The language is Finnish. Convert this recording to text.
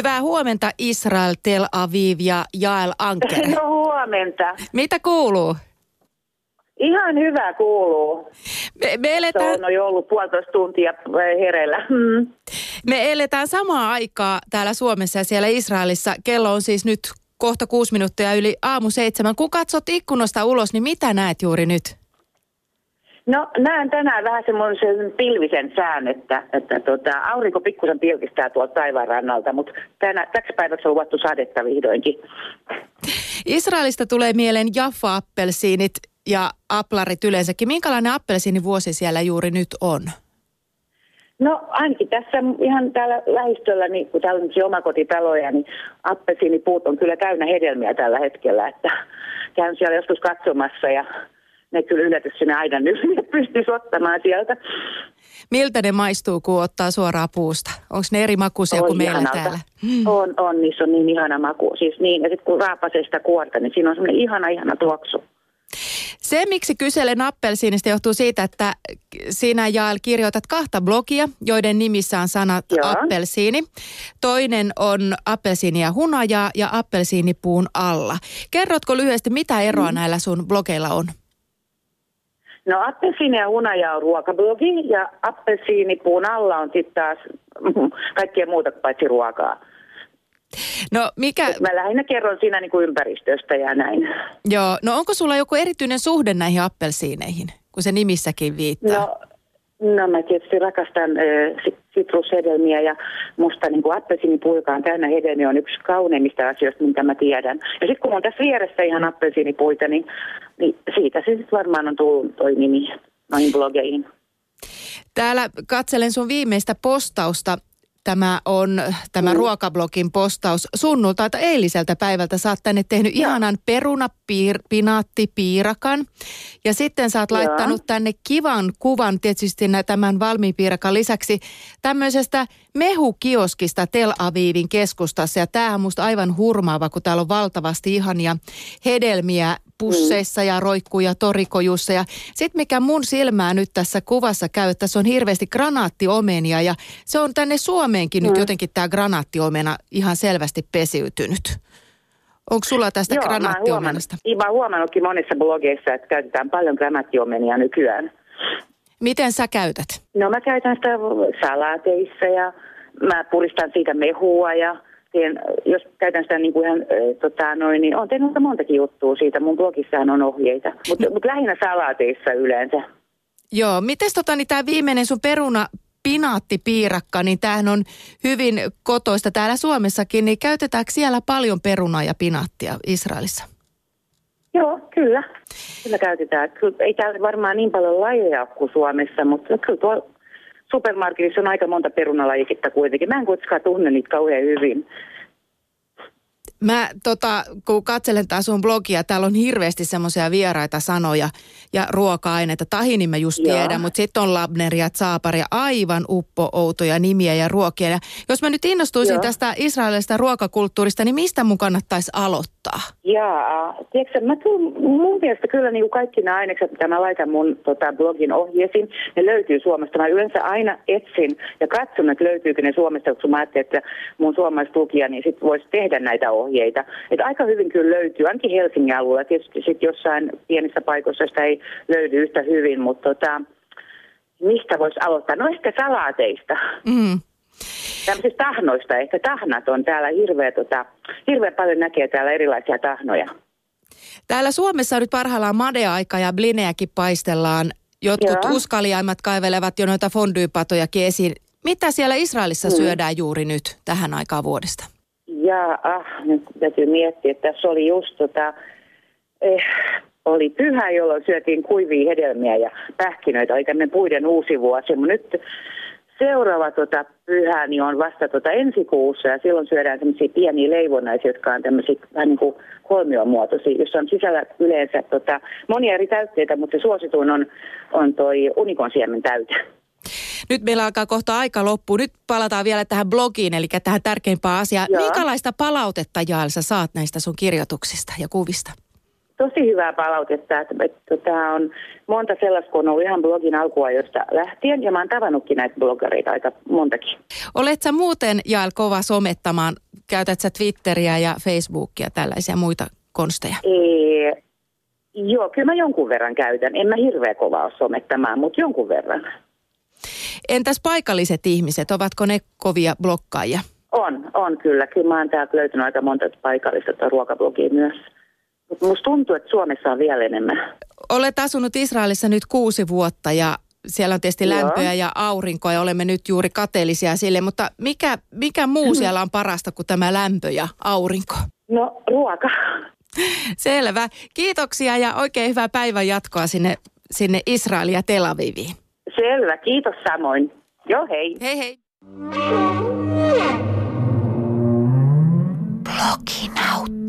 Hyvää huomenta Israel, Tel Aviv ja Jael Anker. No huomenta. Mitä kuuluu? Ihan hyvä kuuluu. Me, me, Se eletään, on jo ollut puolitoista tuntia hereillä. Hmm. me eletään samaa aikaa täällä Suomessa ja siellä Israelissa. Kello on siis nyt kohta kuusi minuuttia yli aamu seitsemän. Kun katsot ikkunasta ulos, niin mitä näet juuri nyt? No näen tänään vähän semmoisen pilvisen sään, että, että tota, aurinko pikkusen pilkistää tuolta taivaan rannalta, mutta tänä, täksi päiväksi on luvattu sadetta vihdoinkin. Israelista tulee mieleen Jaffa-appelsiinit ja aplarit yleensäkin. Minkälainen appelsiinivuosi siellä juuri nyt on? No ainakin tässä ihan täällä lähistöllä, niin kun täällä on omakotitaloja, niin appelsiinipuut on kyllä täynnä hedelmiä tällä hetkellä, että käyn siellä joskus katsomassa ja ne kyllä yllätys sinne aidan yli pystyisi ottamaan sieltä. Miltä ne maistuu, kun ottaa suoraan puusta? Onko ne eri makuisia kuin meillä ihanalta. täällä? On, on, niissä on niin ihana maku. Siis niin, ja sitten kun raapasee sitä kuorta, niin siinä on semmoinen ihana, ihana tuoksu. Se, miksi kyselen appelsiinista, johtuu siitä, että sinä Jael kirjoitat kahta blogia, joiden nimissä on sanat Joo. appelsiini. Toinen on appelsiini ja hunajaa ja appelsiinipuun alla. Kerrotko lyhyesti, mitä eroa näillä sun blogeilla on? No appelsiini ja hunaja on ruokablogi ja appelsiinipuun alla on sitten taas kaikkea muuta paitsi ruokaa. No mikä, Mä lähinnä kerron siinä niin kuin ympäristöstä ja näin. joo, no onko sulla joku erityinen suhde näihin appelsiineihin, kun se nimissäkin viittaa? No, no mä tietysti rakastan äh, si- sitrushedelmiä ja musta niin kuin appelsiinipuu, joka on täynnä hedelmiä, on yksi kauneimmista asioista, mitä mä tiedän. Ja sitten kun on tässä vieressä ihan appelsiinipuita, niin, niin siitä se sitten varmaan on tullut toi nimi noihin blogeihin. Täällä katselen sun viimeistä postausta. Tämä on tämä Mm. ruokablogin postaus sunnuntaita eiliseltä päivältä. Sä oot tänne tehnyt Joo. ihanan perunapinaattipiirakan. Ja sitten sä oot Joo. laittanut tänne kivan kuvan tietysti tämän valmiin piirakan lisäksi tämmöisestä mehukioskista Tel Avivin keskustassa. Ja tämähän on musta aivan hurmaava, kun täällä on valtavasti ihania hedelmiä pusseissa ja roikkuja torikojussa. Ja sitten mikä mun silmää nyt tässä kuvassa käy, että tässä on hirveästi granaattiomenia ja se on tänne Suomeenkin nyt jotenkin tämä granaattiomena ihan selvästi pesiytynyt. Onko sulla tästä Joo, mä oon granaattiomenosta? huomannut- Mä huomannutkin monissa blogeissa, että käytetään paljon granaattiomenia nykyään. Miten sä käytät? No mä käytän sitä salaateissa ja mä puristan siitä mehua ja teen, jos käytän sitä niin kuin ihan, äh, tota, noin, niin on tehnyt montakin juttua siitä. Mun blogissahan on ohjeita, mutta mut lähinnä salaateissa yleensä. Joo, miten tota, niin tämä viimeinen sun peruna pinaattipiirakka, niin tämähän on hyvin kotoista täällä Suomessakin, niin käytetäänkö siellä paljon perunaa ja pinaattia Israelissa? Joo, kyllä. Kyllä käytetään. Kyllä, ei täällä varmaan niin paljon lajeja kuin Suomessa, mutta kyllä tuolla supermarketissa on aika monta perunalajiketta kuitenkin. Mä en kuitenkaan tunne niitä kauhean hyvin. Mä tota, kun katselen tää sun blogia, täällä on hirveästi semmoisia vieraita sanoja ja ruoka-aineita. Tahinin mä just Joo. tiedän, mutta sitten on labneria, tsaaparia, aivan uppo-outoja nimiä ja ruokia. Ja jos mä nyt innostuisin Joo. tästä israelista ruokakulttuurista, niin mistä mun kannattaisi aloittaa? Jaa, tiedätkö, mä kyllä, mun mielestä kyllä niin kuin kaikki nämä ainekset, mitä mä laitan mun tota, blogin ohjeisiin, ne löytyy Suomesta. Mä yleensä aina etsin ja katson, että löytyykö ne Suomesta, kun mä ajattelin, että mun suomalaiset lukija, niin sit voisi tehdä näitä ohjeita. Et aika hyvin kyllä löytyy, ainakin Helsingin alueella. Tietysti sit jossain pienissä paikoissa sitä ei löydy yhtä hyvin, mutta tota, mistä voisi aloittaa? No ehkä salaateista. Mm. Tämmöisistä tahnoista, ehkä tahnat on täällä hirveä, tota, hirveän paljon näkee täällä erilaisia tahnoja. Täällä Suomessa on nyt parhaillaan madeaika ja blinejäkin paistellaan. Jotkut Joo. uskaliaimmat kaivelevat jo noita fondyypatojakin esiin. Mitä siellä Israelissa Mm. syödään juuri nyt tähän aikaan vuodesta? Ja ah, nyt täytyy miettiä, että tässä oli just tota, eh, oli pyhä, jolloin syötiin kuivia hedelmiä ja pähkinöitä, oli tämmöinen puiden uusi vuosi, mutta nyt seuraava tota, pyhä niin on vasta tota ensi kuussa. Ja silloin syödään tämmöisiä pieniä leivonnaisia, jotka on tämmöisiä vähän niin kuin kolmiomuotoisia, jossa on sisällä yleensä tota, monia eri täytteitä, mutta se suosituin on, on toi unikonsiemen täyte. Nyt meillä alkaa kohta aika loppua. Nyt palataan vielä tähän blogiin, eli tähän tärkeimpään asiaan. Joo. Minkälaista palautetta Jael sä saat näistä sun kirjoituksista ja kuvista? tosi hyvää palautetta. Että, että tämä on monta sellaista, kun on ollut ihan blogin alkuajoista lähtien, ja mä oon tavannutkin näitä bloggereita aika montakin. Olet sä muuten, Jael, kova somettamaan? Käytät sä Twitteriä ja Facebookia, tällaisia muita konsteja? Ee, joo, kyllä mä jonkun verran käytän. En mä hirveä kovaa ole somettamaan, mutta jonkun verran. Entäs paikalliset ihmiset, ovatko ne kovia blokkaajia? On, on kyllä. Kyllä mä oon täältä löytänyt aika monta paikallista ruokablogia myös. Mutta musta tuntuu, että Suomessa on vielä enemmän. Olet asunut Israelissa nyt kuusi vuotta ja siellä on tietysti Joo. lämpöä ja aurinkoa ja olemme nyt juuri kateellisia sille, mutta mikä, mikä muu siellä on parasta kuin tämä lämpö ja aurinko? No, ruoka. Selvä. Kiitoksia ja oikein hyvää päivän jatkoa sinne, sinne Israeliin ja Tel Aviviin. Selvä, kiitos samoin. Joo, hei. Hei hei. Bloginaut.